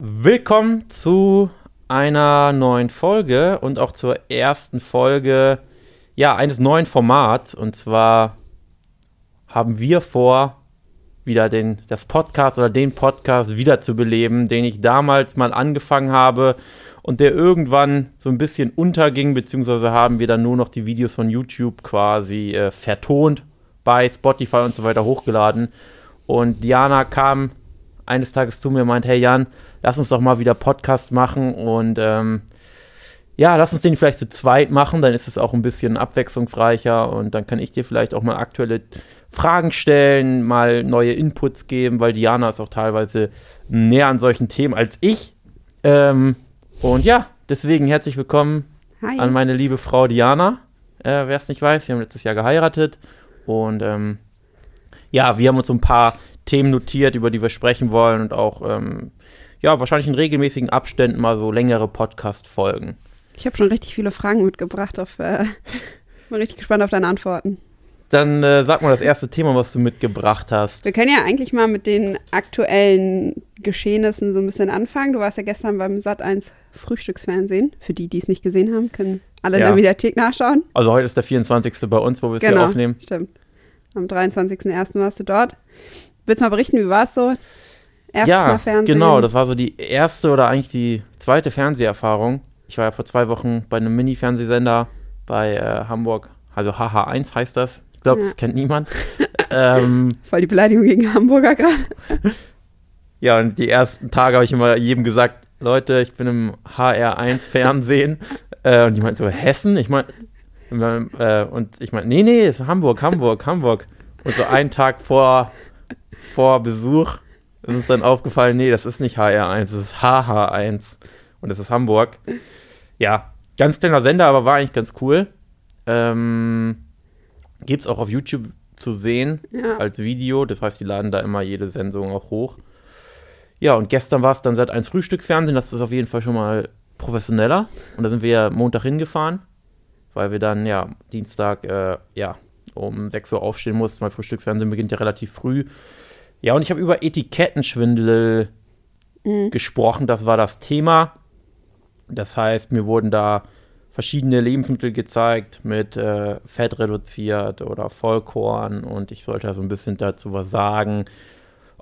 Willkommen zu einer neuen Folge und auch zur ersten Folge ja, eines neuen Formats. Und zwar haben wir vor, wieder den, das Podcast oder den Podcast wiederzubeleben, den ich damals mal angefangen habe und der irgendwann so ein bisschen unterging, beziehungsweise haben wir dann nur noch die Videos von YouTube quasi äh, vertont bei Spotify und so weiter hochgeladen. Und Diana kam eines Tages zu mir meint, hey Jan, lass uns doch mal wieder Podcast machen und ähm, ja, lass uns den vielleicht zu zweit machen, dann ist es auch ein bisschen abwechslungsreicher und dann kann ich dir vielleicht auch mal aktuelle Fragen stellen, mal neue Inputs geben, weil Diana ist auch teilweise näher an solchen Themen als ich. Ähm, und ja, deswegen herzlich willkommen Hi. an meine liebe Frau Diana. Äh, Wer es nicht weiß, wir haben letztes Jahr geheiratet und ähm, ja, wir haben uns so ein paar Themen notiert, über die wir sprechen wollen und auch ähm, ja, wahrscheinlich in regelmäßigen Abständen mal so längere Podcast-Folgen. Ich habe schon richtig viele Fragen mitgebracht. Auf, äh, bin richtig gespannt auf deine Antworten. Dann äh, sag mal das erste Thema, was du mitgebracht hast. Wir können ja eigentlich mal mit den aktuellen Geschehnissen so ein bisschen anfangen. Du warst ja gestern beim Sat1 Frühstücksfernsehen. Für die, die es nicht gesehen haben, können alle ja. in der Mediathek nachschauen. Also heute ist der 24. bei uns, wo wir es genau, hier aufnehmen. Stimmt. Am 23.01. warst du dort. Willst du mal berichten, wie war es so? Erstes ja, Mal Fernsehen. Genau, das war so die erste oder eigentlich die zweite Fernseherfahrung. Ich war ja vor zwei Wochen bei einem Mini-Fernsehsender bei äh, Hamburg, also HH1 heißt das. Ich glaube, ja. das kennt niemand. ähm, Voll die Beleidigung gegen Hamburger gerade. ja, und die ersten Tage habe ich immer jedem gesagt, Leute, ich bin im HR1 Fernsehen. äh, und die meinten so, Hessen? Ich meine, äh, und ich meine, nee, nee, es ist Hamburg, Hamburg, Hamburg. Und so einen Tag vor, vor Besuch ist uns dann aufgefallen, nee, das ist nicht HR1, das ist HH1 und das ist Hamburg. Ja, ganz kleiner Sender, aber war eigentlich ganz cool. Ähm, Gibt es auch auf YouTube zu sehen ja. als Video, das heißt, die laden da immer jede Sendung auch hoch. Ja, und gestern war es dann seit eins Frühstücksfernsehen, das ist auf jeden Fall schon mal professioneller. Und da sind wir ja Montag hingefahren, weil wir dann ja Dienstag äh, ja um 6 Uhr aufstehen mussten, weil Frühstücksfernsehen beginnt ja relativ früh. Ja, und ich habe über Etikettenschwindel mhm. gesprochen. Das war das Thema. Das heißt, mir wurden da verschiedene Lebensmittel gezeigt mit äh, Fett reduziert oder Vollkorn und ich sollte so also ein bisschen dazu was sagen,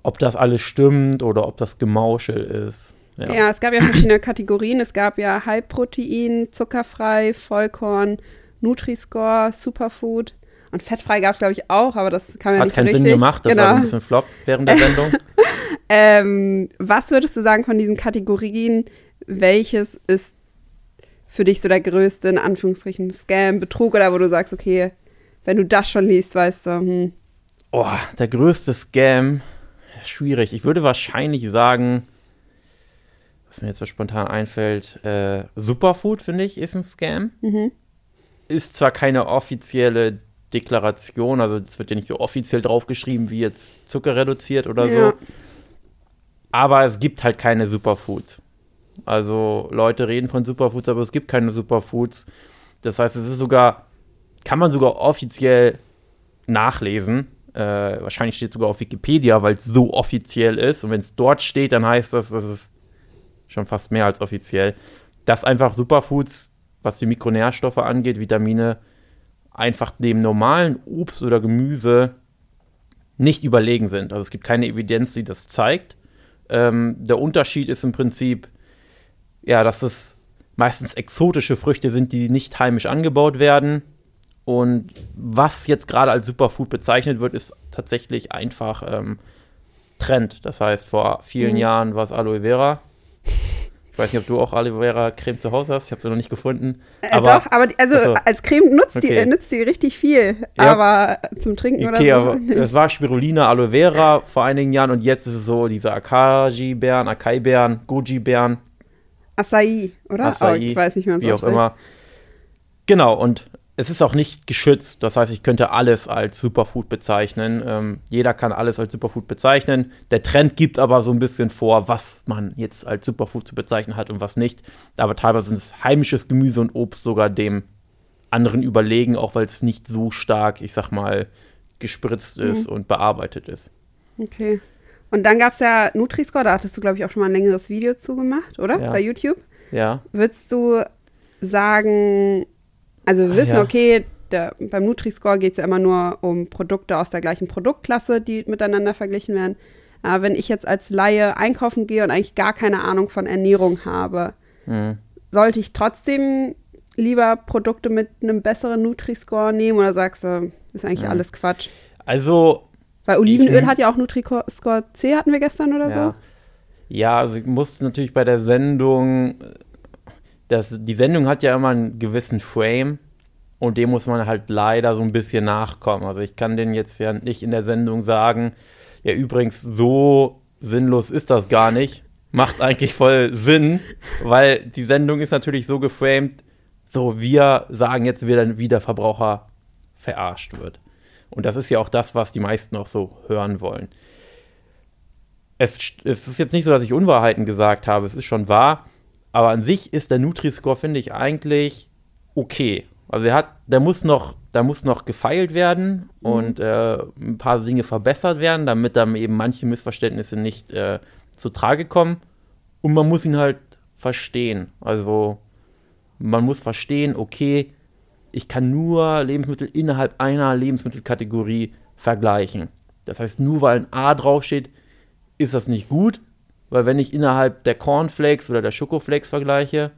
ob das alles stimmt oder ob das Gemauschel ist. Ja. ja, es gab ja verschiedene Kategorien. Es gab ja Halbprotein, zuckerfrei, Vollkorn, Nutri-Score, Superfood. Und fettfrei gab es, glaube ich, auch, aber das kam ja Hat nicht so richtig. Hat keinen Sinn gemacht, das genau. war ein bisschen flop während der Sendung. ähm, was würdest du sagen von diesen Kategorien, welches ist für dich so der größte, in Anführungsstrichen, Scam, Betrug oder wo du sagst, okay, wenn du das schon liest, weißt du, hm. Oh, der größte Scam, schwierig. Ich würde wahrscheinlich sagen, was mir jetzt so spontan einfällt, äh, Superfood, finde ich, ist ein Scam. Mhm. Ist zwar keine offizielle Deklaration, also es wird ja nicht so offiziell draufgeschrieben wie jetzt Zucker reduziert oder ja. so. Aber es gibt halt keine Superfoods. Also Leute reden von Superfoods, aber es gibt keine Superfoods. Das heißt, es ist sogar, kann man sogar offiziell nachlesen. Äh, wahrscheinlich steht es sogar auf Wikipedia, weil es so offiziell ist. Und wenn es dort steht, dann heißt das, das ist schon fast mehr als offiziell, dass einfach Superfoods, was die Mikronährstoffe angeht, Vitamine, einfach dem normalen Obst oder Gemüse nicht überlegen sind. Also es gibt keine Evidenz, die das zeigt. Ähm, der Unterschied ist im Prinzip, ja, dass es meistens exotische Früchte sind, die nicht heimisch angebaut werden. Und was jetzt gerade als Superfood bezeichnet wird, ist tatsächlich einfach ähm, Trend. Das heißt, vor vielen mhm. Jahren war es Aloe Vera. Ich weiß nicht, ob du auch Aloe Vera Creme zu Hause hast. Ich habe sie noch nicht gefunden. Äh, aber, doch, aber die, also, also, als Creme nutzt, okay. die, äh, nutzt die richtig viel. Ja. Aber zum Trinken okay, oder so. Aber es war Spirulina Aloe Vera vor einigen Jahren und jetzt ist es so diese Akaji-Beeren, Akai-Beeren, Goji-Beeren. Acai, oder? Acai, oh, ich weiß nicht mehr, wie auch immer. Genau, und es ist auch nicht geschützt. Das heißt, ich könnte alles als Superfood bezeichnen. Ähm, jeder kann alles als Superfood bezeichnen. Der Trend gibt aber so ein bisschen vor, was man jetzt als Superfood zu bezeichnen hat und was nicht. Aber teilweise sind es heimisches Gemüse und Obst sogar dem anderen überlegen, auch weil es nicht so stark, ich sag mal, gespritzt ist mhm. und bearbeitet ist. Okay. Und dann gab es ja Nutri-Score, da hattest du, glaube ich, auch schon mal ein längeres Video zu gemacht, oder? Ja. Bei YouTube. Ja. Würdest du sagen, also wir Ah, wissen, ja. okay, der, beim Nutri-Score geht es ja immer nur um Produkte aus der gleichen Produktklasse, die miteinander verglichen werden. Aber wenn ich jetzt als Laie einkaufen gehe und eigentlich gar keine Ahnung von Ernährung habe, Hm. sollte ich trotzdem lieber Produkte mit einem besseren Nutri-Score nehmen oder sagst du, ist eigentlich Ja. alles Quatsch? Also, Weil Olivenöl Ich- hat ja auch Nutri-Score C, hatten wir gestern oder ja. so. Ja, also ich muss natürlich bei der Sendung, das, die Sendung hat ja immer einen gewissen Frame und dem muss man halt leider so ein bisschen nachkommen. Also ich kann den jetzt ja nicht in der Sendung sagen, ja übrigens, so sinnlos ist das gar nicht. Macht eigentlich voll Sinn, weil die Sendung ist natürlich so geframed, so wir sagen jetzt wie der Verbraucher verarscht wird. Und das ist ja auch das, was die meisten auch so hören wollen es, es ist jetzt nicht so, dass ich Unwahrheiten gesagt habe, es ist schon wahr, aber an sich ist der Nutri-Score, finde ich, eigentlich okay. Also er hat, der muss noch, da muss noch gefeilt werden und äh, ein paar Dinge verbessert werden, damit dann eben manche Missverständnisse nicht äh, zu Trage kommen. Und man muss ihn halt verstehen. Also man muss verstehen, okay, ich kann nur Lebensmittel innerhalb einer Lebensmittelkategorie vergleichen. Das heißt, nur weil ein A draufsteht, ist das nicht gut, weil wenn ich innerhalb der Cornflakes oder der Schokoflakes vergleiche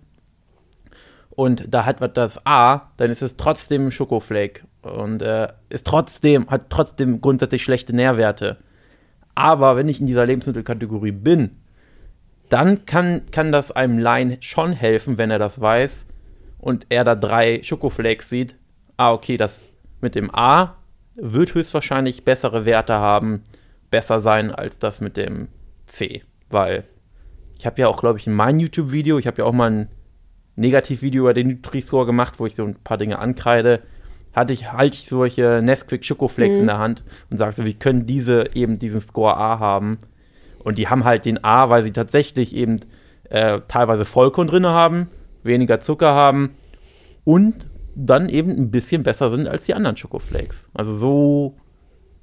und da hat was das A, dann ist es trotzdem Schokoflake und äh, ist trotzdem, hat trotzdem grundsätzlich schlechte Nährwerte. Aber wenn ich in dieser Lebensmittelkategorie bin, dann kann, kann das einem Laien schon helfen, wenn er das weiß und er da drei Schokoflakes sieht. Ah, okay, das mit dem A wird höchstwahrscheinlich bessere Werte haben, besser sein als das mit dem C. Weil ich habe ja auch, glaube ich, in meinem YouTube-Video, ich habe ja auch mal ein Negativvideo über den Nutri-Score gemacht, wo ich so ein paar Dinge ankreide, hatte ich, halte ich solche Nesquik Schokoflakes Mhm. in der Hand und sage so, wie können diese eben diesen Score A haben? Und die haben halt den A, weil sie tatsächlich eben äh, teilweise Vollkorn drin haben, weniger Zucker haben und dann eben ein bisschen besser sind als die anderen Schokoflakes. Also so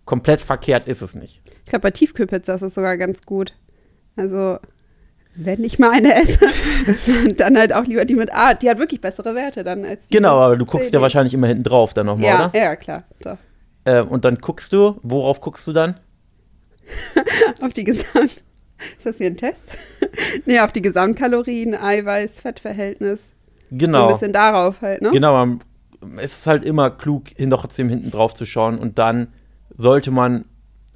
komplett verkehrt ist es nicht. Ich glaube, bei Tiefkühlpizza ist es sogar ganz gut. Also, wenn ich mal eine esse, dann halt auch lieber die mit A. Die hat wirklich bessere Werte dann als die Genau, aber du guckst C, ja D. wahrscheinlich immer hinten drauf dann nochmal, Ja, oder? ja, klar. Doch. Äh, und dann guckst du, worauf guckst du dann? Auf die Gesamt. Ist das hier ein Test? nee, auf die Gesamtkalorien, Eiweiß, Fettverhältnis. So ein Genau. bisschen darauf halt, ne? Genau, es ist halt immer klug, trotzdem hinten drauf zu schauen und dann sollte man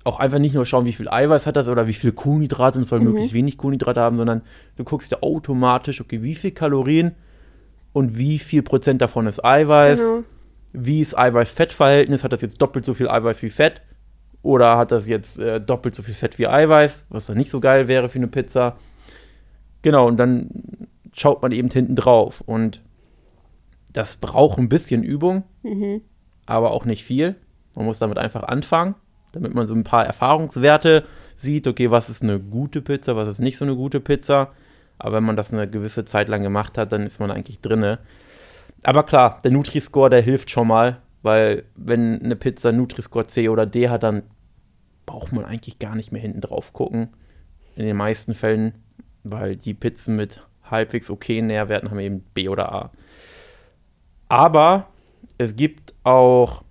auch einfach nicht nur schauen, wie viel Eiweiß hat das oder wie viel Kohlenhydrate und es soll Mhm. möglichst wenig Kohlenhydrate haben, sondern du guckst ja automatisch, okay, wie viel Kalorien und wie viel Prozent davon ist Eiweiß, Genau. wie ist Eiweiß-Fett-Verhältnis, hat das jetzt doppelt so viel Eiweiß wie Fett oder hat das jetzt äh, doppelt so viel Fett wie Eiweiß, was dann nicht so geil wäre für eine Pizza. Genau, und dann schaut man eben hinten drauf und das braucht ein bisschen Übung, Mhm. aber auch nicht viel. Man muss damit einfach anfangen, damit man so ein paar Erfahrungswerte sieht, okay, was ist eine gute Pizza, was ist nicht so eine gute Pizza. Aber wenn man das eine gewisse Zeit lang gemacht hat, dann ist man eigentlich drinne. Aber klar, der Nutri-Score, der hilft schon mal, weil wenn eine Pizza Nutri-Score C oder D hat, dann braucht man eigentlich gar nicht mehr hinten drauf gucken. In den meisten Fällen, weil die Pizzen mit halbwegs okayen Nährwerten haben eben B oder A. Aber es gibt auch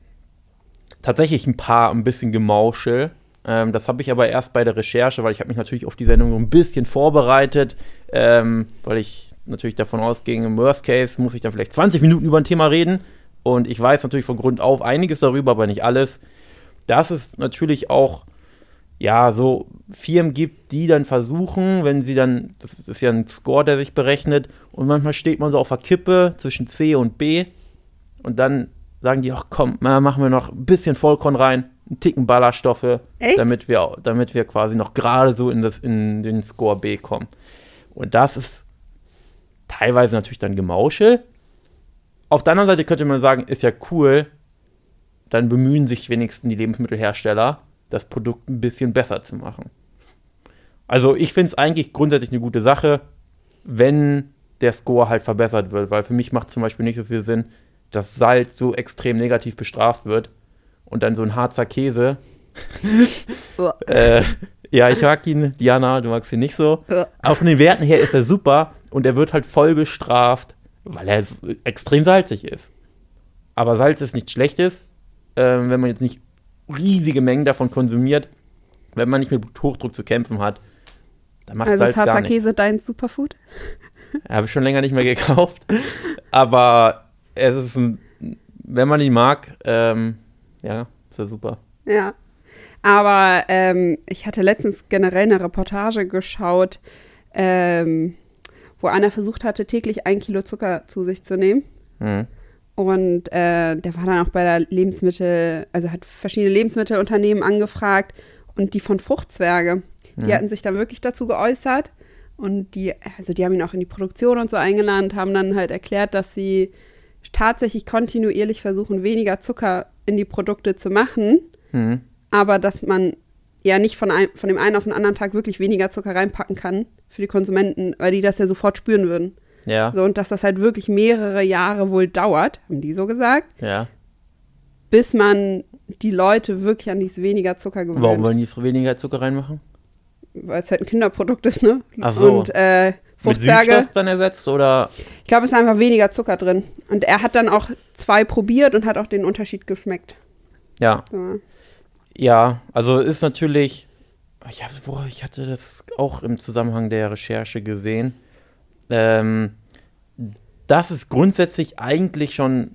tatsächlich ein paar ein bisschen Gemauschel. Ähm, das habe ich aber erst bei der Recherche, weil ich habe mich natürlich auf die Sendung so ein bisschen vorbereitet, ähm, weil ich natürlich davon ausging, im Worst Case muss ich dann vielleicht 20 Minuten über ein Thema reden. Und ich weiß natürlich von Grund auf einiges darüber, aber nicht alles. Dass es natürlich auch ja, so Firmen gibt, die dann versuchen, wenn sie dann, das ist ja ein Score, der sich berechnet, und manchmal steht man so auf der Kippe zwischen C und B und dann sagen die, ach komm, na, machen wir noch ein bisschen Vollkorn rein, einen Ticken Ballaststoffe, Echt? damit wir, damit wir quasi noch gerade so in, das, in den Score B kommen. Und das ist teilweise natürlich dann Gemauschel. Auf der anderen Seite könnte man sagen, ist ja cool, dann bemühen sich wenigstens die Lebensmittelhersteller, das Produkt ein bisschen besser zu machen. Also ich finde es eigentlich grundsätzlich eine gute Sache, wenn der Score halt verbessert wird, weil für mich macht zum Beispiel nicht so viel Sinn, dass Salz so extrem negativ bestraft wird und dann so ein Harzer Käse äh, Ja, ich mag ihn. Diana, du magst ihn nicht so. Aber von den Werten her ist er super und er wird halt voll bestraft, weil er extrem salzig ist. Aber Salz ist nichts Schlechtes, ähm, wenn man jetzt nicht riesige Mengen davon konsumiert, wenn man nicht mit Hochdruck zu kämpfen hat. Dann macht Also Salz ist Harzer. Käse dein Superfood? Habe ich schon länger nicht mehr gekauft. Aber es ist ein, wenn man ihn mag, ähm, ja, ist er super. Ja. Aber ähm, ich hatte letztens generell eine Reportage geschaut, ähm, wo einer versucht hatte, täglich ein Kilo Zucker zu sich zu nehmen. Mhm. Und äh, der war dann auch bei der Lebensmittel, also hat verschiedene Lebensmittelunternehmen angefragt und die von Fruchtzwerge, die Mhm. hatten sich dann wirklich dazu geäußert und die, also die haben ihn auch in die Produktion und so eingeladen, haben dann halt erklärt, dass sie tatsächlich kontinuierlich versuchen, weniger Zucker in die Produkte zu machen, Mhm. aber dass man ja nicht von, ein, von dem einen auf den anderen Tag wirklich weniger Zucker reinpacken kann für die Konsumenten, weil die das ja sofort spüren würden. Ja, So, und dass das halt wirklich mehrere Jahre wohl dauert, haben die so gesagt, ja. bis man die Leute wirklich an dieses weniger Zucker gewöhnt. Warum wollen die so weniger Zucker reinmachen? Weil es halt ein Kinderprodukt ist, ne? Ach so. Und äh, Mit Fruchtzwerge, Süßstoff dann ersetzt oder? Ich glaube, es ist einfach weniger Zucker drin. Und er hat dann auch zwei probiert und hat auch den Unterschied geschmeckt. Ja, So. ja. Also ist natürlich. Ich, hab, boah, ich hatte das auch im Zusammenhang der Recherche gesehen. Ähm, dass es grundsätzlich eigentlich schon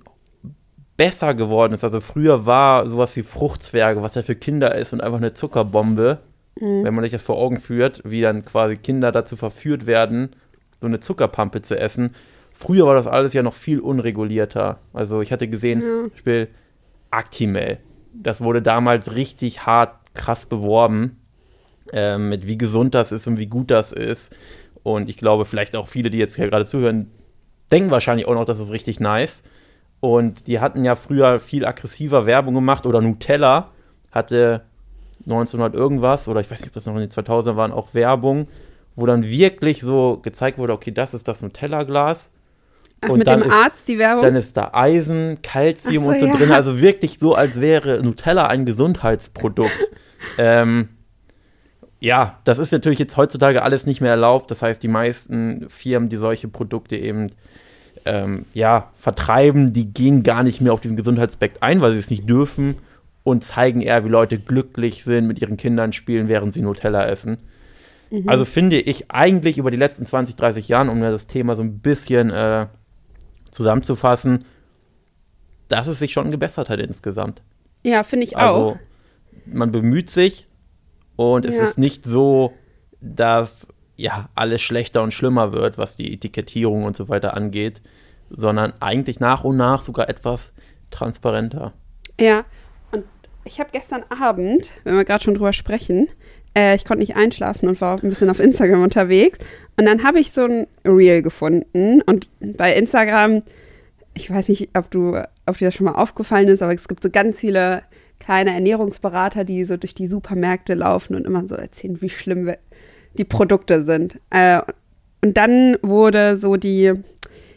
besser geworden ist. Also früher war sowas wie Fruchtzwerge, was ja für Kinder ist und einfach eine Zuckerbombe, wenn man sich das vor Augen führt, wie dann quasi Kinder dazu verführt werden, so eine Zuckerpampe zu essen. Früher war das alles ja noch viel unregulierter. Also ich hatte gesehen, Ja. zum Beispiel Actimel. Das wurde damals richtig hart, krass beworben, ähm, mit wie gesund das ist und wie gut das ist. Und ich glaube, vielleicht auch viele, die jetzt hier gerade zuhören, denken wahrscheinlich auch noch, das ist richtig nice. Und die hatten ja früher viel aggressiver Werbung gemacht oder Nutella hatte 1900 irgendwas oder ich weiß nicht, ob das noch in den 2000er waren, auch Werbung, wo dann wirklich so gezeigt wurde, okay, das ist das Nutella-Glas. Ach, Und mit dann dem ist- Arzt die Werbung? Dann ist da Eisen, Calcium Ach so, und so ja. drin. Also wirklich so, als wäre Nutella ein Gesundheitsprodukt. ähm, ja, das ist natürlich jetzt heutzutage alles nicht mehr erlaubt. Das heißt, die meisten Firmen, die solche Produkte eben ähm, ja, vertreiben, die gehen gar nicht mehr auf diesen Gesundheitsaspekt ein, weil sie es nicht dürfen und zeigen eher, wie Leute glücklich sind, mit ihren Kindern spielen, während sie Nutella essen. Also finde ich eigentlich über die letzten 20, 30 Jahren, um das Thema so ein bisschen äh, zusammenzufassen, dass es sich schon gebessert hat insgesamt. ja, finde ich auch. Also man bemüht sich und es Ja. ist nicht so, dass ja alles schlechter und schlimmer wird, was die Etikettierung und so weiter angeht, sondern eigentlich nach und nach sogar etwas transparenter. Ja, und ich habe gestern Abend, wenn wir gerade schon drüber sprechen, äh, ich konnte nicht einschlafen und war ein bisschen auf Instagram unterwegs. Und dann habe ich so ein Reel gefunden. Und bei Instagram, ich weiß nicht, ob du, ob dir das schon mal aufgefallen ist, aber es gibt so ganz viele kleine Ernährungsberater, die so durch die Supermärkte laufen und immer so erzählen, wie schlimm die Produkte sind. Äh, und dann wurde so die,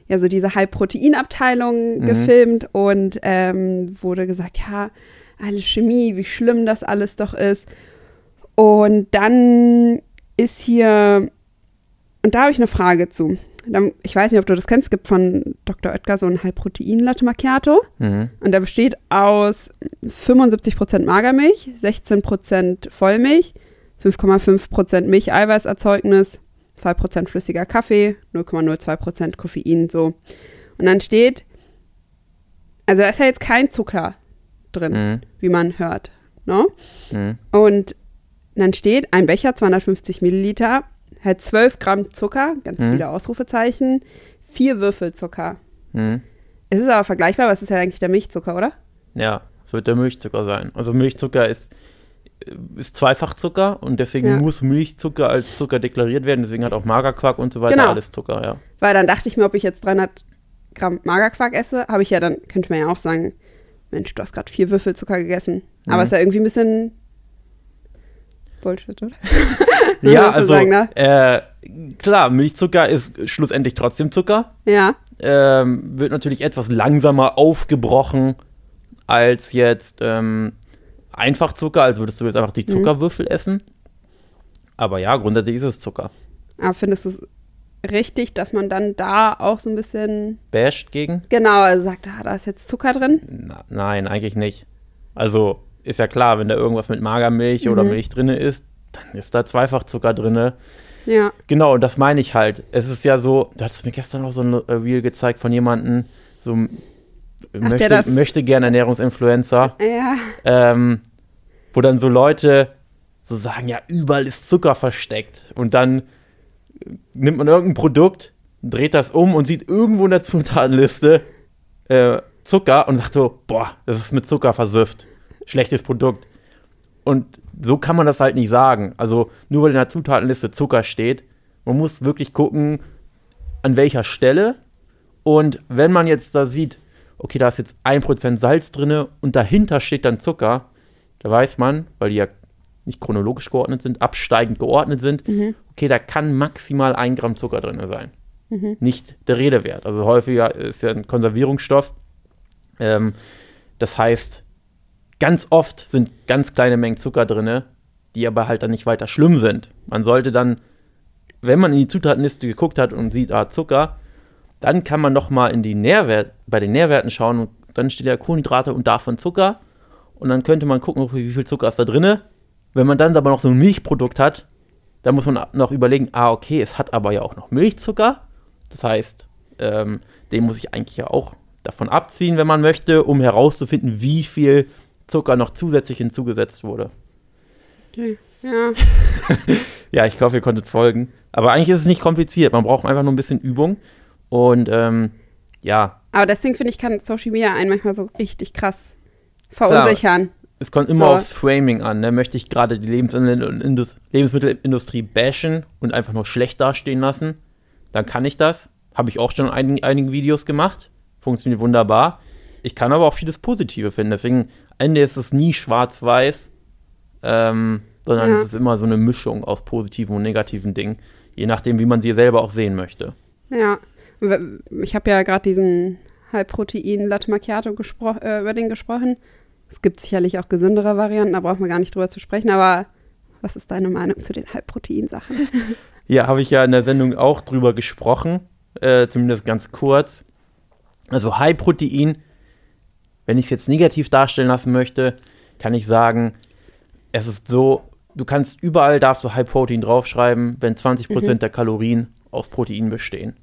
ja, so diese High-Protein-Abteilung Mhm. gefilmt und ähm, wurde gesagt, ja, alle Chemie, wie schlimm das alles doch ist. Und dann ist hier, und da habe ich eine Frage zu. Ich weiß nicht, ob du das kennst, es gibt von Dr. Oetker so ein High-Protein-Latte Macchiato. Mhm. Und der besteht aus 75% Magermilch, 16% Vollmilch, 5,5% Milcheiweißerzeugnis, 2% flüssiger Kaffee, 0,02% Koffein, so. Und dann steht, also da ist ja jetzt kein Zucker drin, Mhm. wie man hört, ne? Mhm. Und dann steht, ein Becher, 250 Milliliter, hat 12 Gramm Zucker, ganz Mhm. viele Ausrufezeichen, vier Würfel Zucker. Mhm. Es ist aber vergleichbar, aber es ist ja eigentlich der Milchzucker, oder? Ja, es wird der Milchzucker sein. Also Milchzucker ist, ist Zweifachzucker und deswegen Ja. muss Milchzucker als Zucker deklariert werden. Deswegen hat auch Magerquark und so weiter Genau. alles Zucker, ja. Weil dann dachte ich mir, ob ich jetzt 300 Gramm Magerquark esse, habe ich ja dann, könnte man ja auch sagen, Mensch, du hast gerade vier Würfel Zucker gegessen. Aber Mhm. ist ja irgendwie ein bisschen Bullshit, oder? Ja, also sagen, ne? äh, klar, Milchzucker ist schlussendlich trotzdem Zucker. Ja, Ähm, wird natürlich etwas langsamer aufgebrochen als jetzt ähm, Einfachzucker, also würdest du jetzt einfach die Zuckerwürfel essen. Aber ja, grundsätzlich ist es Zucker. Aber findest du es richtig, dass man dann da auch so ein bisschen Basht gegen? genau also sagt, ah, da ist jetzt Zucker drin? Na, nein, eigentlich nicht. Also ist ja klar, wenn da irgendwas mit Magermilch oder Mhm. Milch drin ist, dann ist da zweifach Zucker drin. Ja. Genau, und das meine ich halt. Es ist ja so, du hattest mir gestern auch so ein äh, Reel gezeigt von jemandem, so m- möchte, möchte gerne Ernährungsinfluencer, Ja. ähm, wo dann so Leute so sagen, ja, überall ist Zucker versteckt. Und dann äh, nimmt man irgendein Produkt, dreht das um und sieht irgendwo in der Zutatenliste äh, Zucker und sagt so, boah, das ist mit Zucker versüfft. Schlechtes Produkt. Und so kann man das halt nicht sagen. Also nur weil in der Zutatenliste Zucker steht, man muss wirklich gucken, an welcher Stelle. Und wenn man jetzt da sieht, okay, da ist jetzt 1% Salz drin und dahinter steht dann Zucker, da weiß man, weil die ja nicht chronologisch geordnet sind, absteigend geordnet sind, okay, da kann maximal ein Gramm Zucker drin sein. Nicht der Rede wert. Also häufiger ist ja ein Konservierungsstoff. Ähm, das heißt, ganz oft sind ganz kleine Mengen Zucker drin, die aber halt dann nicht weiter schlimm sind. Man sollte dann, wenn man in die Zutatenliste geguckt hat und sieht, ah, Zucker, dann kann man noch mal in die Nährwert, bei den Nährwerten schauen und dann steht ja Kohlenhydrate und davon Zucker. Und dann könnte man gucken, wie viel Zucker ist da drin. Wenn man dann aber noch so ein Milchprodukt hat, dann muss man noch überlegen, ah, okay, es hat aber ja auch noch Milchzucker. Das heißt, ähm, den muss ich eigentlich ja auch davon abziehen, wenn man möchte, um herauszufinden, wie viel Zucker noch zusätzlich hinzugesetzt wurde. Okay. Ja. Ja, ich hoffe, ihr konntet folgen. Aber eigentlich ist es nicht kompliziert. Man braucht einfach nur ein bisschen Übung. Und ähm, ja, Aber deswegen finde ich, kann Social Media einen manchmal so richtig krass verunsichern. es kommt immer So. aufs Framing an. Ne? Möchte ich gerade die Lebensmittel Indus Lebensmittelindustrie bashen und einfach nur schlecht dastehen lassen, dann kann ich das. Habe ich auch schon in einigen, einigen Videos gemacht. Funktioniert wunderbar. Ich kann aber auch vieles Positive finden. Deswegen, am Ende ist es nie schwarz-weiß, ähm, sondern Ja. es ist immer so eine Mischung aus positiven und negativen Dingen. Je nachdem, wie man sie selber auch sehen möchte. Ja. Ich habe ja gerade diesen Halbprotein Latte Macchiato äh, über den gesprochen. Es gibt sicherlich auch gesündere Varianten, da brauchen wir gar nicht drüber zu sprechen, aber was ist deine Meinung zu den Halbprotein-Sachen? Ja, habe ich ja in der Sendung auch drüber gesprochen, äh, zumindest ganz kurz. Also High Protein, wenn ich es jetzt negativ darstellen lassen möchte, kann ich sagen, es ist so, du kannst überall darfst du High Protein draufschreiben, wenn 20% der Kalorien aus Protein bestehen.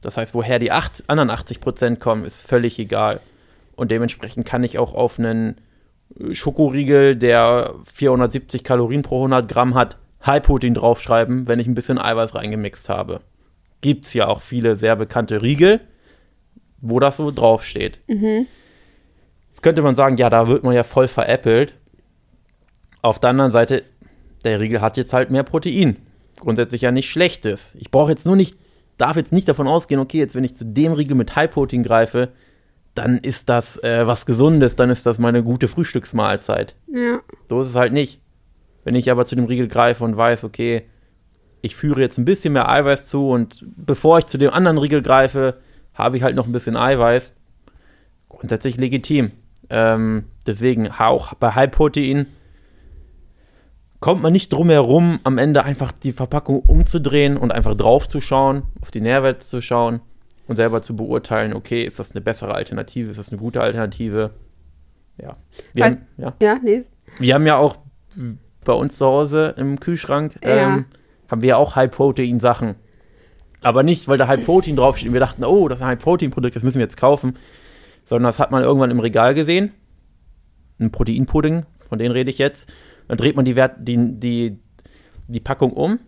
Das heißt, woher die acht, anderen 80% kommen, ist völlig egal. Und dementsprechend kann ich auch auf einen äh, Schokoriegel, der 470 Kalorien pro 100 Gramm hat, High-Protein draufschreiben, wenn ich ein bisschen Eiweiß reingemixt habe. Gibt es ja auch viele sehr bekannte Riegel, wo das so draufsteht. Jetzt könnte man sagen, ja, da wird man ja voll veräppelt. Auf der anderen Seite, der Riegel hat jetzt halt mehr Protein. Grundsätzlich ja nicht schlechtes. Ich brauche jetzt nur nicht, darf jetzt nicht davon ausgehen, okay, jetzt wenn ich zu dem Riegel mit High-Protein greife, dann ist das äh, was Gesundes, dann ist das meine gute Frühstücksmahlzeit. ja. So ist es halt nicht. Wenn ich aber zu dem Riegel greife und weiß, okay, ich führe jetzt ein bisschen mehr Eiweiß zu und bevor ich zu dem anderen Riegel greife, habe ich halt noch ein bisschen Eiweiß. Grundsätzlich legitim. Ähm, deswegen auch bei High Protein kommt man nicht drum herum, am Ende einfach die Verpackung umzudrehen und einfach drauf zu schauen, auf die Nährwerte zu schauen und selber zu beurteilen, okay, ist das eine bessere Alternative, ist das eine gute Alternative? Ja. Wir Weil- haben, ja. Ja, nee. Wir haben ja auch bei uns zu Hause im Kühlschrank, Ja. ähm, haben wir auch High-Protein-Sachen. Aber nicht, weil da High-Protein draufsteht und wir dachten, oh, das ist ein High-Protein-Produkt, das müssen wir jetzt kaufen. Sondern das hat man irgendwann im Regal gesehen. Ein Proteinpudding, von denen rede ich jetzt. Dann dreht man die, Wert, die, die, die Packung um.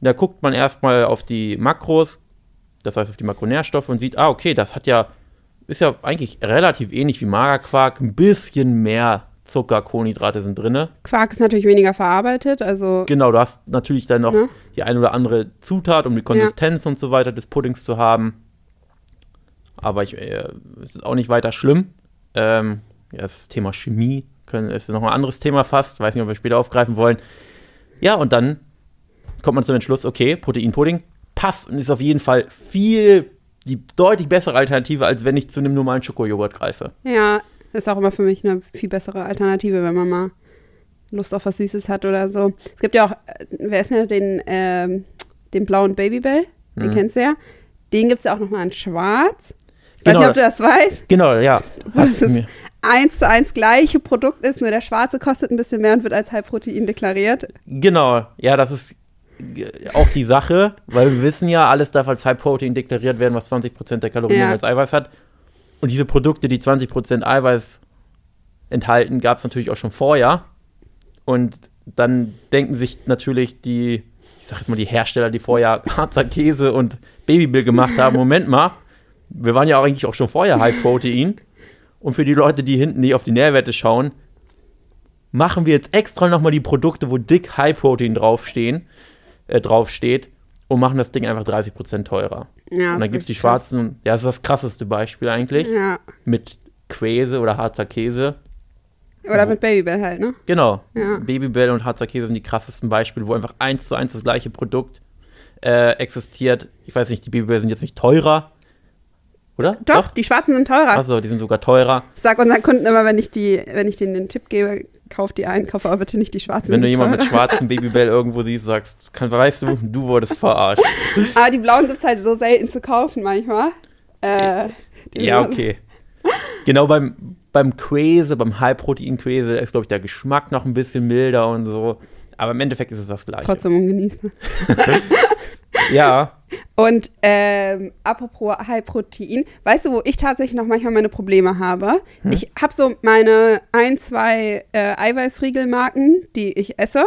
Da guckt man erstmal auf die Makros, das heißt auf die Makronährstoffe und sieht, ah, okay, das hat ja, ist ja eigentlich relativ ähnlich wie Magerquark, ein bisschen mehr Zucker, Kohlenhydrate sind drin. Quark ist natürlich weniger verarbeitet, also Genau, du hast natürlich dann noch Ja. die ein oder andere Zutat, um die Konsistenz und so weiter des Puddings zu haben. Aber ich, äh, es ist auch nicht weiter schlimm. Ähm, ja, das Thema Chemie können, ist noch ein anderes Thema fast. Weiß nicht, ob wir später aufgreifen wollen. Ja, und dann kommt man zum Entschluss, okay, Proteinpudding passt und ist auf jeden Fall viel, die deutlich bessere Alternative, als wenn ich zu einem normalen Schokojoghurt greife. ja, ist auch immer für mich eine viel bessere Alternative, wenn man mal Lust auf was Süßes hat oder so. Es gibt ja auch, äh, wer ist denn den, ähm, den blauen Babybell? Den Mhm. kennst du ja. Den gibt es ja auch nochmal in schwarz. Ich Genau. weiß nicht, ob du das weißt. Genau, ja. Hast Das ist eins zu eins gleiche Produkt ist, nur der schwarze kostet ein bisschen mehr und wird als Halbprotein deklariert. Genau, ja, das ist äh, auch die Sache, weil wir wissen ja, alles darf als High Protein deklariert werden, was 20% der Kalorien Ja. als Eiweiß hat. Und diese Produkte, die 20% Eiweiß enthalten, gab es natürlich auch schon vorher. Und dann denken sich natürlich die, ich sag jetzt mal, die Hersteller, die vorher Harzer Käse und Babybill gemacht haben, Moment mal, wir waren ja auch eigentlich auch schon vorher High Protein. Und für die Leute, die hinten nicht auf die Nährwerte schauen, machen wir jetzt extra nochmal die Produkte, wo dick High Protein draufstehen, äh, draufsteht und machen das Ding einfach 30% teurer. Ja, und dann gibt es die schwarzen, ja, das ist das krasseste Beispiel eigentlich, Ja. mit Quäse oder Harzer Käse. Oder mit Babybell halt, ne? Genau, Ja. Babybell und Harzer Käse sind die krassesten Beispiele, wo einfach eins zu eins das gleiche Produkt äh, existiert. Ich weiß nicht, die Babybell sind jetzt nicht teurer, oder? Doch, die schwarzen sind teurer. Achso, die sind sogar teurer. Ich sag unseren Kunden immer, wenn ich die, wenn ich denen den Tipp gebe, kauft die ein, kaufe aber bitte nicht die schwarzen. Wenn du jemanden mit teurer. schwarzen Babybell irgendwo siehst, sagst, kann, weißt du, du wurdest verarscht. Aber die blauen gibt es halt so selten zu kaufen manchmal. Äh, Ja, okay. Genau beim, beim Quäse, beim High-Protein-Quäse ist, glaube ich, der Geschmack noch ein bisschen milder und so. Aber im Endeffekt ist es das Gleiche. Trotzdem ungenießbar. Ja, Und ähm, apropos High Protein, weißt du, wo ich tatsächlich noch manchmal meine Probleme habe? Hm? Ich habe so meine ein, zwei äh, Eiweißriegelmarken, die ich esse.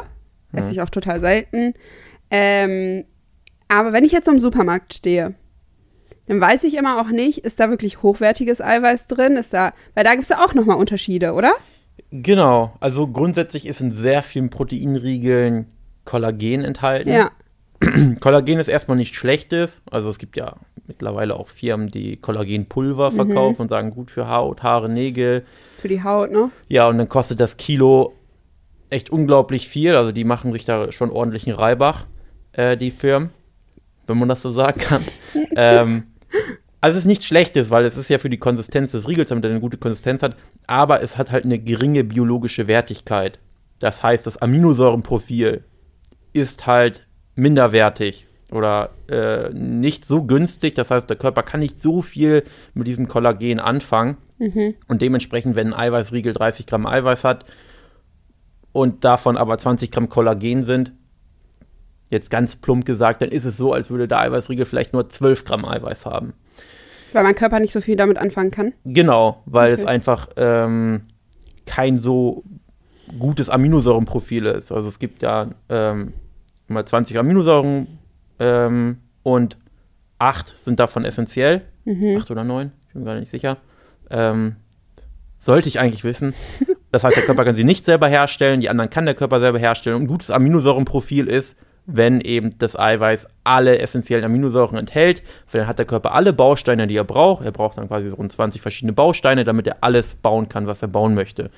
Hm? Esse ich auch total selten. Ähm, aber wenn ich jetzt im Supermarkt stehe, dann weiß ich immer auch nicht, ist da wirklich hochwertiges Eiweiß drin? Ist da, weil da gibt es ja auch nochmal Unterschiede, oder? genau. Also grundsätzlich ist in sehr vielen Proteinriegeln Kollagen enthalten. Ja. Kollagen ist erstmal nichts Schlechtes. Also es gibt ja mittlerweile auch Firmen, die Kollagenpulver Mhm. verkaufen und sagen, gut für Haut, Haare, Nägel. Für die Haut, ne? Ja, und dann kostet das Kilo echt unglaublich viel. Also die machen sich da schon ordentlichen Reibach, äh, die Firmen, wenn man das so sagen kann. ähm, also es ist nichts Schlechtes, weil es ist ja für die Konsistenz des Riegels, damit er eine gute Konsistenz hat, aber es hat halt eine geringe biologische Wertigkeit. Das heißt, das Aminosäurenprofil ist halt minderwertig oder äh, nicht so günstig. Das heißt, der Körper kann nicht so viel mit diesem Kollagen anfangen. Und dementsprechend, wenn ein Eiweißriegel 30 Gramm Eiweiß hat und davon aber 20 Gramm Kollagen sind, jetzt ganz plump gesagt, dann ist es so, als würde der Eiweißriegel vielleicht nur 12 Gramm Eiweiß haben. Weil mein Körper nicht so viel damit anfangen kann. Genau, weil Okay. es einfach ähm, kein so gutes Aminosäurenprofil ist. Also es gibt ja ähm, mal 20 Aminosäuren ähm, und 8 sind davon essentiell. Mhm. 8 oder 9, ich bin mir gar nicht sicher. Ähm, sollte ich eigentlich wissen. Das heißt, der Körper kann sie nicht selber herstellen, die anderen kann der Körper selber herstellen. Und ein gutes Aminosäurenprofil ist, wenn eben das Eiweiß alle essentiellen Aminosäuren enthält. Weil dann hat der Körper alle Bausteine, die er braucht. Er braucht dann quasi so rund 20 verschiedene Bausteine, damit er alles bauen kann, was er bauen möchte.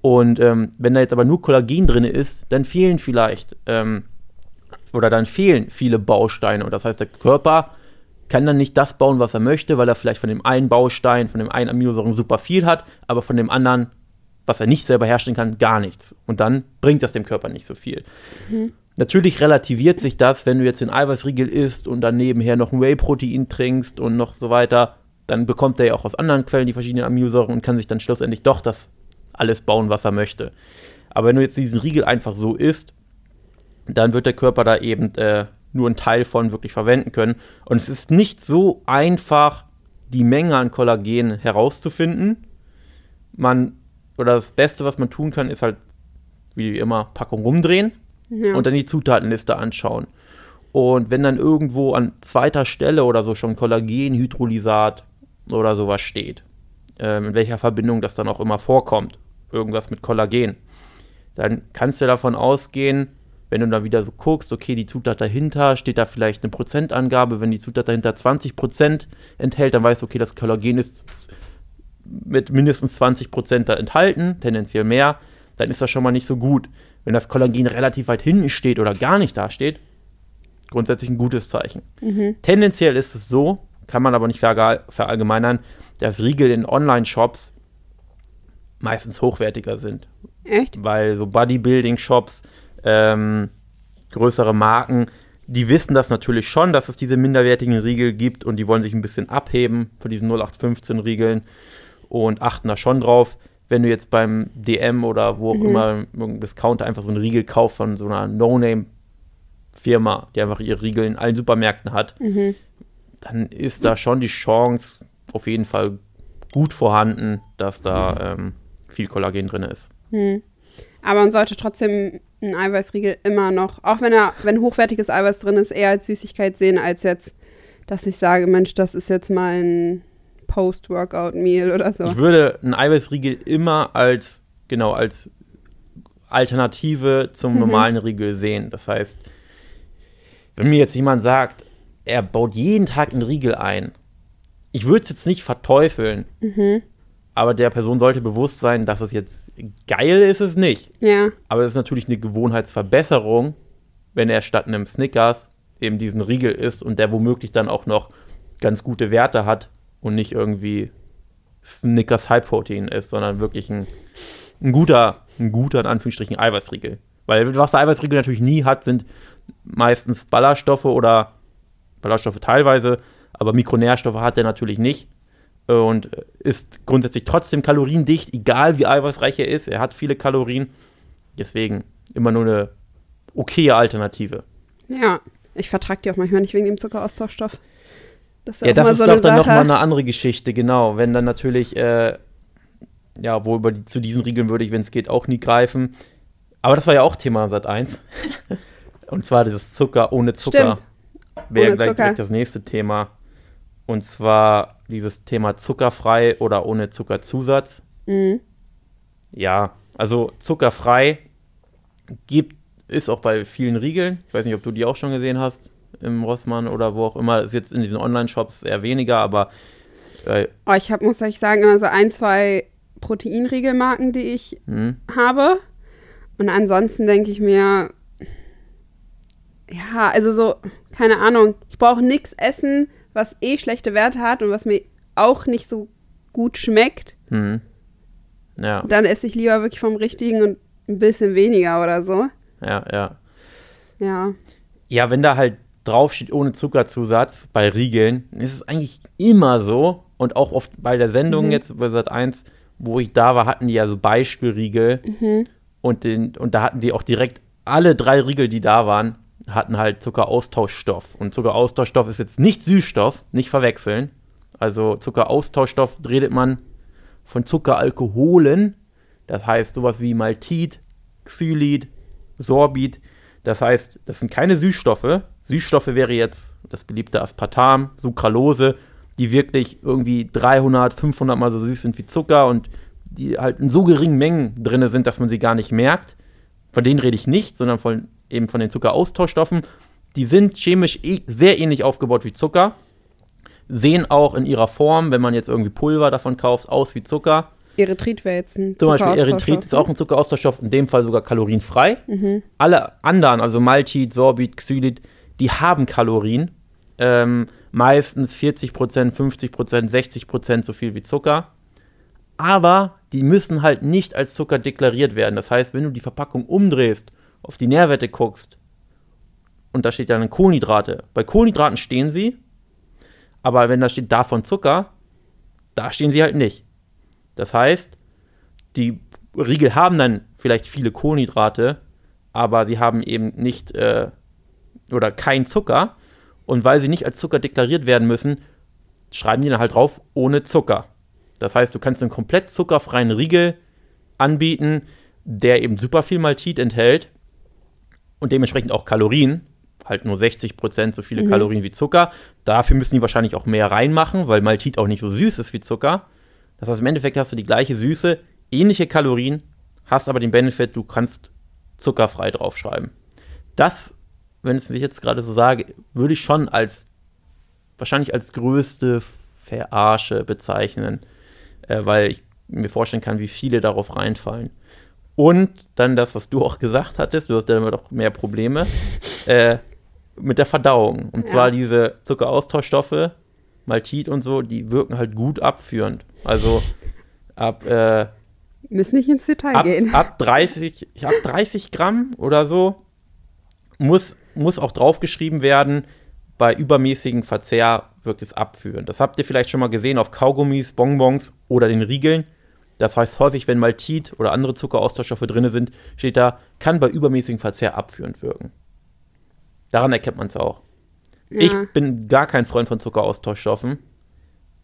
Und ähm, wenn da jetzt aber nur Kollagen drin ist, dann fehlen vielleicht ähm, oder dann fehlen viele Bausteine. Und das heißt, der Körper kann dann nicht das bauen, was er möchte, weil er vielleicht von dem einen Baustein, von dem einen Aminosäuren super viel hat, aber von dem anderen, was er nicht selber herstellen kann, gar nichts. Und dann bringt das dem Körper nicht so viel. Natürlich relativiert sich das, wenn du jetzt den Eiweißriegel isst und dann nebenher noch ein Whey-Protein trinkst und noch so weiter, dann bekommt er ja auch aus anderen Quellen die verschiedenen Aminosäuren und kann sich dann schlussendlich doch das alles bauen, was er möchte. Aber wenn du jetzt diesen Riegel einfach so isst, dann wird der Körper da eben äh, nur einen Teil von wirklich verwenden können. Und es ist nicht so einfach, die Menge an Kollagen herauszufinden. Man, oder das Beste, was man tun kann, ist halt, wie immer, Packung rumdrehen Ja. und dann die Zutatenliste anschauen. Und wenn dann irgendwo an zweiter Stelle oder so schon Kollagenhydrolysat oder sowas steht, ähm, in welcher Verbindung das dann auch immer vorkommt, irgendwas mit Kollagen, dann kannst du davon ausgehen, wenn du da wieder so guckst, okay, die Zutat dahinter, steht da vielleicht eine Prozentangabe, wenn die Zutat dahinter 20% enthält, dann weißt du, okay, das Kollagen ist mit mindestens 20% da enthalten, tendenziell mehr, dann ist das schon mal nicht so gut. Wenn das Kollagen relativ weit hinten steht oder gar nicht da steht, grundsätzlich ein gutes Zeichen. Tendenziell ist es so, kann man aber nicht verall- verallgemeinern, dass Riegel in Online-Shops meistens hochwertiger sind, Echt? Weil so Bodybuilding-Shops, ähm, größere Marken, die wissen das natürlich schon, dass es diese minderwertigen Riegel gibt und die wollen sich ein bisschen abheben von diesen 0815 Riegeln und achten da schon drauf. Wenn du jetzt beim DM oder wo auch Mhm. immer irgendein Discounter einfach so einen Riegel kaufst von so einer No-Name-Firma, die einfach ihre Riegel in allen Supermärkten hat, Mhm. dann ist da schon die Chance auf jeden Fall gut vorhanden, dass da ähm, viel Kollagen drin ist. Hm. Aber man sollte trotzdem einen Eiweißriegel immer noch, auch wenn er, wenn hochwertiges Eiweiß drin ist, eher als Süßigkeit sehen, als jetzt, dass ich sage, Mensch, das ist jetzt mal ein Post-Workout-Meal oder so. Ich würde einen Eiweißriegel immer als, genau, als Alternative zum Mhm. normalen Riegel sehen. Das heißt, wenn mir jetzt jemand sagt, er baut jeden Tag einen Riegel ein, ich würde es jetzt nicht verteufeln, Mhm. aber der Person sollte bewusst sein, dass es jetzt geil ist, es nicht. Ja, Aber es ist natürlich eine Gewohnheitsverbesserung, wenn er statt einem Snickers eben diesen Riegel isst und der womöglich dann auch noch ganz gute Werte hat und nicht irgendwie Snickers High Protein ist, sondern wirklich ein, ein guter, ein guter, in Anführungsstrichen, Eiweißriegel. Weil was der Eiweißriegel natürlich nie hat, sind meistens Ballaststoffe oder Ballaststoffe teilweise, aber Mikronährstoffe hat er natürlich nicht und ist grundsätzlich trotzdem kaloriendicht, egal wie eiweißreich er ist. Er hat viele Kalorien. Deswegen immer nur eine okaye Alternative. ja. Ich vertrag die auch manchmal nicht wegen dem Zuckeraustauschstoff. Das Ja, das ist so doch dann nochmal eine andere Geschichte, genau. Wenn dann natürlich, äh, ja, wo über die, zu diesen Regeln würde ich, wenn es geht, auch nie greifen. Aber das war ja auch Thema Sat 1. Und zwar dieses Zucker ohne Zucker. Stimmt. Wäre gleich Zucker. direkt das nächste Thema. Und zwar dieses Thema zuckerfrei oder ohne Zuckerzusatz. Mhm. Ja, also zuckerfrei gibt, ist auch bei vielen Riegeln. Ich weiß nicht, ob du die auch schon gesehen hast im Rossmann oder wo auch immer. Ist jetzt in diesen Online-Shops eher weniger, aber äh, Oh, ich hab, muss euch sagen, immer so ein, zwei Proteinriegelmarken, die ich hm, habe. Und ansonsten denke ich mir, ja, also so, keine Ahnung, ich brauche nichts essen, was eh schlechte Werte hat und was mir auch nicht so gut schmeckt. hm, ja, Dann esse ich lieber wirklich vom Richtigen und ein bisschen weniger oder so. ja, ja. Ja. Ja, wenn da halt draufsteht ohne Zuckerzusatz bei Riegeln, ist es eigentlich immer so. Und auch oft bei der Sendung Mhm. jetzt bei Sat 1, wo ich da war, hatten die ja so Beispielriegel. Mhm. Und, den, und da hatten die auch direkt alle drei Riegel, die da waren, hatten halt Zuckeraustauschstoff. Und Zuckeraustauschstoff ist jetzt nicht Süßstoff, nicht verwechseln. Also Zuckeraustauschstoff redet man von Zuckeralkoholen. Das heißt sowas wie Maltit, Xylit, Sorbit. Das heißt, das sind keine Süßstoffe. Süßstoffe wäre jetzt das beliebte Aspartam, Sucralose, die wirklich irgendwie 300, 500 mal so süß sind wie Zucker und die halt in so geringen Mengen drin sind, dass man sie gar nicht merkt. Von denen rede ich nicht, sondern von, eben von den Zuckeraustauschstoffen. Die sind chemisch eh sehr ähnlich aufgebaut wie Zucker. Sehen auch in ihrer Form, wenn man jetzt irgendwie Pulver davon kauft, aus wie Zucker. Erythrit wäre jetzt ein Zum Beispiel Erythrit ist auch ein Zuckeraustauschstoff, in dem Fall sogar kalorienfrei. Mhm. Alle anderen, also Maltit, Sorbit, Xylit, die haben Kalorien. Ähm, meistens 40%, 50%, 60% so viel wie Zucker. Aber die müssen halt nicht als Zucker deklariert werden. Das heißt, wenn du die Verpackung umdrehst, auf die Nährwerte guckst und da steht dann Kohlenhydrate. Bei Kohlenhydraten stehen sie, aber wenn da steht davon Zucker, da stehen sie halt nicht. Das heißt, die Riegel haben dann vielleicht viele Kohlenhydrate, aber sie haben eben nicht äh, oder kein Zucker. Und weil sie nicht als Zucker deklariert werden müssen, schreiben die dann halt drauf ohne Zucker. Das heißt, du kannst einen komplett zuckerfreien Riegel anbieten, der eben super viel Maltit enthält und dementsprechend auch Kalorien, halt nur 60% so viele Mhm. Kalorien wie Zucker. Dafür müssen die wahrscheinlich auch mehr reinmachen, weil Maltit auch nicht so süß ist wie Zucker. Das heißt, im Endeffekt hast du die gleiche Süße, ähnliche Kalorien, hast aber den Benefit, du kannst zuckerfrei draufschreiben. Das, wenn es mich jetzt gerade so sage, würde ich schon als wahrscheinlich als größte Verarsche bezeichnen, äh, weil ich mir vorstellen kann, wie viele darauf reinfallen. Und dann das, was du auch gesagt hattest, du hast ja immer doch mehr Probleme, äh, mit der Verdauung. Und Ja. zwar diese Zuckeraustauschstoffe, Maltit und so, die wirken halt gut abführend. Also ab, äh, Müssen nicht ins Detail ab, gehen. ab 30, ich ab 30 Gramm oder so muss, muss auch draufgeschrieben werden, bei übermäßigem Verzehr wirkt es abführend. Das habt ihr vielleicht schon mal gesehen auf Kaugummis, Bonbons oder den Riegeln. Das heißt häufig, wenn Maltit oder andere Zuckeraustauschstoffe drin sind, steht da, kann bei übermäßigem Verzehr abführend wirken. Daran erkennt man es auch. Ja. Ich bin gar kein Freund von Zuckeraustauschstoffen.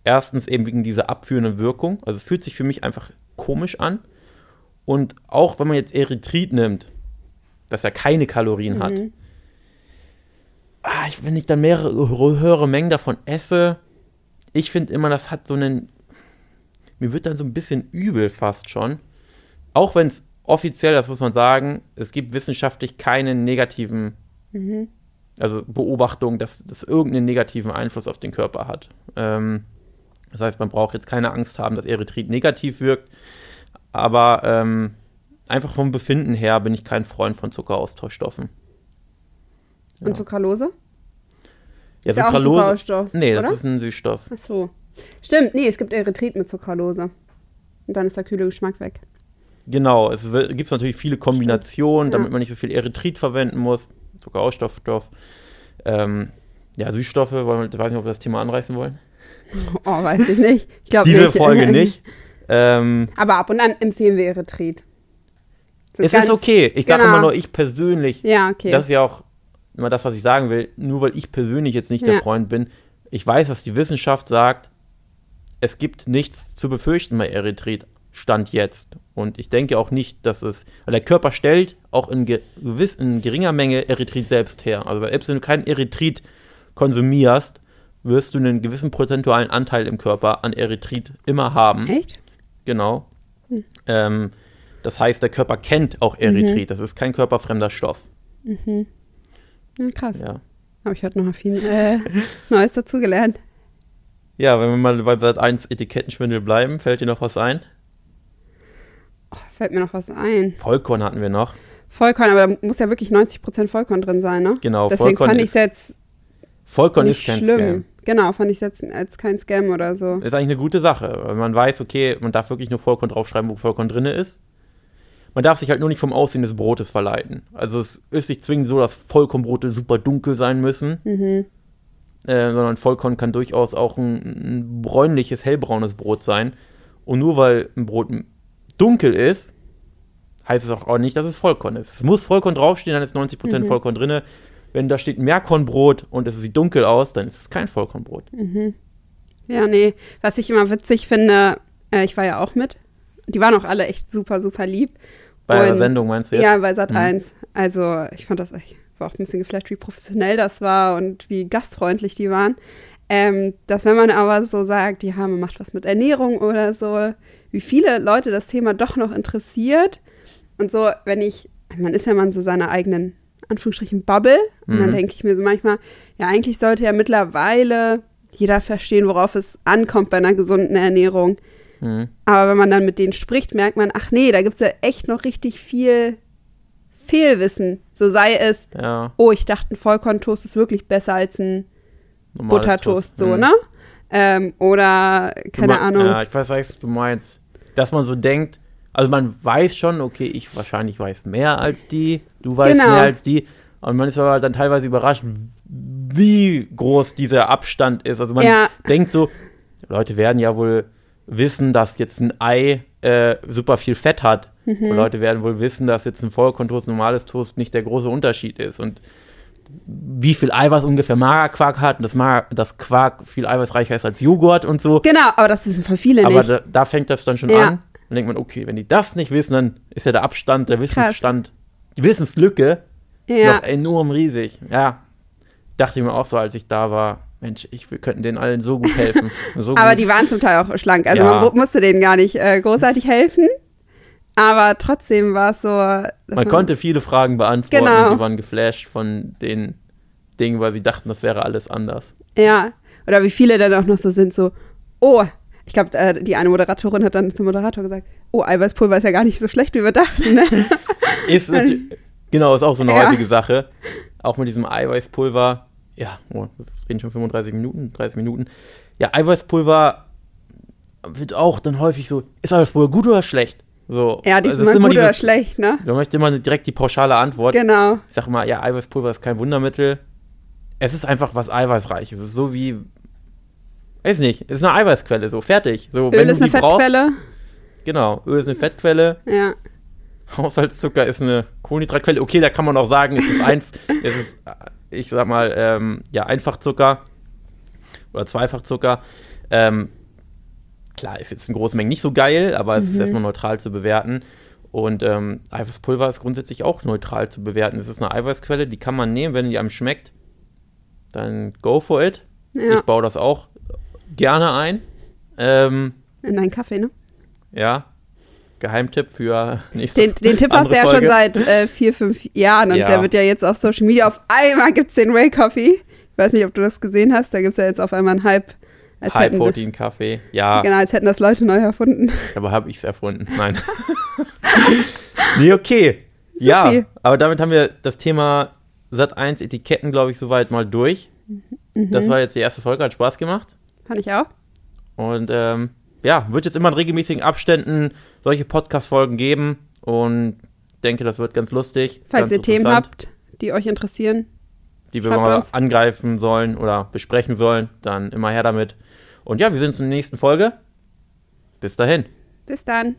Erstens eben wegen dieser abführenden Wirkung. Also es fühlt sich für mich einfach komisch an. Und auch wenn man jetzt Erythrit nimmt, das ja keine Kalorien hat, Mhm. ah, ich, wenn ich dann mehrere höhere Mengen davon esse, ich finde immer, das hat so einen. Mir wird dann so ein bisschen übel fast schon. Auch wenn es offiziell, das muss man sagen, es gibt wissenschaftlich keine negativen, Mhm. also Beobachtungen, dass das irgendeinen negativen Einfluss auf den Körper hat. Ähm, das heißt, man braucht jetzt keine Angst haben, dass Erythrit negativ wirkt. Aber ähm, einfach vom Befinden her bin ich kein Freund von Zuckeraustauschstoffen. Und. Sucralose? Ja, Ist ja auch ein. Zuckerstoff, nee, das oder? ist ein Süßstoff. Ach so. Stimmt, nee, es gibt Erythrit mit Sucralose. Und dann ist der kühle Geschmack weg. Genau, es gibt natürlich viele Kombinationen, Ja. damit man nicht so viel Erythrit verwenden muss. Zuckeraustauschstoff. Ähm, ja, Süßstoffe, wollen ich weiß nicht, ob wir das Thema anreißen wollen. Oh, weiß ich nicht. Ich glaube Diese nicht. Folge nicht. Ähm, Aber ab und an empfehlen wir Erythrit. So es ist okay. Ich sage genau. immer nur, ich persönlich, Ja, okay. das ist ja auch immer das, was ich sagen will, nur weil ich persönlich jetzt nicht der Ja. Freund bin. Ich weiß, dass die Wissenschaft sagt, es gibt nichts zu befürchten bei Erythrit, Stand jetzt. Und ich denke auch nicht, dass es, weil der Körper stellt auch in, ge gewiss, in geringer Menge Erythrit selbst her. Also selbst wenn du kein Erythrit konsumierst, wirst du einen gewissen prozentualen Anteil im Körper an Erythrit immer haben. Echt? Genau. Ähm, das heißt, der Körper kennt auch Erythrit. Das ist kein körperfremder Stoff. Ja, krass. Ja. Habe ich heute noch viel äh, Neues dazugelernt. Ja, wenn wir mal bei Sat 1 Etikettenschwindel bleiben, fällt dir noch was ein? Oh, fällt mir noch was ein. Vollkorn hatten wir noch. Vollkorn, aber da muss ja wirklich 90% Vollkorn drin sein, ne? Genau, Deswegen Vollkorn fand ich es jetzt Vollkorn ist kein schlimm. Scam. Genau, fand ich es jetzt als kein Scam oder so. Ist eigentlich eine gute Sache, weil man weiß, okay, man darf wirklich nur Vollkorn draufschreiben, wo Vollkorn drin ist. Man darf sich halt nur nicht vom Aussehen des Brotes verleiten. Also es ist nicht zwingend so, dass Vollkornbrote super dunkel sein müssen, Mhm. Äh, sondern Vollkorn kann durchaus auch ein, ein bräunliches, hellbraunes Brot sein. Und nur weil ein Brot dunkel ist, heißt es auch, nicht, dass es Vollkorn ist. Es muss Vollkorn draufstehen, dann ist 90% Mhm. Vollkorn drin. Wenn da steht Mehrkornbrot und es sieht dunkel aus, dann ist es kein Vollkornbrot. Ja, nee. Was ich immer witzig finde, äh, ich war ja auch mit. Die waren auch alle echt super, super lieb. Bei der Und- Sendung meinst du jetzt? Ja, bei Sat Mhm. 1. Also, ich fand das, ich war auch ein bisschen geflasht, wie professionell das war und wie gastfreundlich die waren. Ähm, dass wenn man aber so sagt, ja, man macht was mit Ernährung oder so, wie viele Leute das Thema doch noch interessiert. Und so, wenn ich, man ist ja mal in so seiner eigenen, Anführungsstrichen, Bubble. Und dann Mhm. denke ich mir so manchmal, ja, eigentlich sollte ja mittlerweile jeder verstehen, worauf es ankommt bei einer gesunden Ernährung. Mhm. Aber wenn man dann mit denen spricht, merkt man, ach nee, da gibt es ja echt noch richtig viel Fehlwissen. So sei es, Ja, oh, ich dachte, ein Vollkorntoast ist wirklich besser als ein normales Buttertoast, Toast. so, Mhm. ne? Ähm, oder, keine Ahnung. Ja, ich weiß, was du meinst. Dass man so denkt, also man weiß schon, okay, ich wahrscheinlich weiß mehr als die, du weißt Genau. mehr als die. Und man ist aber dann teilweise überrascht, wie groß dieser Abstand ist. Also man Ja. denkt so, Leute werden ja wohl wissen, dass jetzt ein Ei äh, super viel Fett hat. Mhm. Und Leute werden wohl wissen, dass jetzt ein Vollkorntoast, normales Toast nicht der große Unterschied ist. Und wie viel Eiweiß ungefähr Magerquark hat und das, Mager, das Quark viel eiweißreicher ist als Joghurt und so. Genau, aber das wissen voll viele Aber nicht. da, da fängt das dann schon Ja. an. Dann denkt man, okay, wenn die das nicht wissen, dann ist ja der Abstand, der Wissensstand, die Wissenslücke ja, noch enorm riesig. Ja, dachte ich mir auch so, als ich da war. Mensch, ich, wir könnten denen allen so gut helfen. so aber gut. die waren zum Teil auch schlank. Also Ja. man mu- musste denen gar nicht äh, großartig helfen. Aber trotzdem war es so. dass man konnte viele Fragen beantworten Genau. und die waren geflasht von den Dingen, weil sie dachten, das wäre alles anders. Ja, oder wie viele dann auch noch so sind, so, oh, ich glaube, äh, die eine Moderatorin hat dann zum Moderator gesagt, oh, Eiweißpulver ist ja gar nicht so schlecht, wie wir dachten, ne? Ist genau, ist auch so eine Ja. häufige Sache. Auch mit diesem Eiweißpulver. Ja, oh, wir reden schon 35 Minuten, 30 Minuten. Ja, Eiweißpulver wird auch dann häufig so, ist Eiweißpulver gut oder schlecht? So, Ja, die also sind es mal gut oder dieses- schlecht, ne? Man möchte immer direkt die pauschale Antwort. Genau. Ich sag mal, ja, Eiweißpulver ist kein Wundermittel. Es ist einfach was eiweißreiches. Es ist so wie, weiß nicht, es ist eine Eiweißquelle, so fertig. So, Öl ist du eine die brauchst, Fettquelle. genau, Öl ist eine Fettquelle, Ja. Haushaltszucker ist eine Kohlenhydratquelle. Okay, da kann man auch sagen, es ist, ein, es ist ich sag mal, ähm, ja, Einfachzucker oder Zweifachzucker. Ähm, klar, ist jetzt in großen Mengen nicht so geil, aber es ist Mhm. erstmal neutral zu bewerten. Und ähm, Eiweißpulver ist grundsätzlich auch neutral zu bewerten. Es ist eine Eiweißquelle, die kann man nehmen, wenn die einem schmeckt. Dann go for it. Ja. Ich baue das auch gerne ein. Ähm, In deinen Kaffee, ne? ja, Geheimtipp für nächste Den, den Tipp hast du ja schon seit äh, vier, fünf Jahren und Ja. der wird ja jetzt auf Social Media auf einmal gibt es den Whey Coffee. Ich weiß nicht, ob du das gesehen hast, da gibt es ja jetzt auf einmal einen Hype. Als hätten, High-Protein-Kaffee. Ja, genau, als hätten das Leute neu erfunden. aber habe ich es erfunden. Nein. nee, okay. Ja, okay. aber damit haben wir das Thema Sat 1 Etiketten, glaube ich, soweit mal durch. Mhm. Das war jetzt die erste Folge, hat Spaß gemacht. Fand ich auch. Und ähm, ja, wird jetzt immer in regelmäßigen Abständen solche Podcast-Folgen geben und denke, das wird ganz lustig. Falls ganz ihr Themen habt, die euch interessieren. die wir mal uns. angreifen sollen oder besprechen sollen, dann immer her damit. Und ja, wir sehen uns in der nächsten Folge. Bis dahin. Bis dann.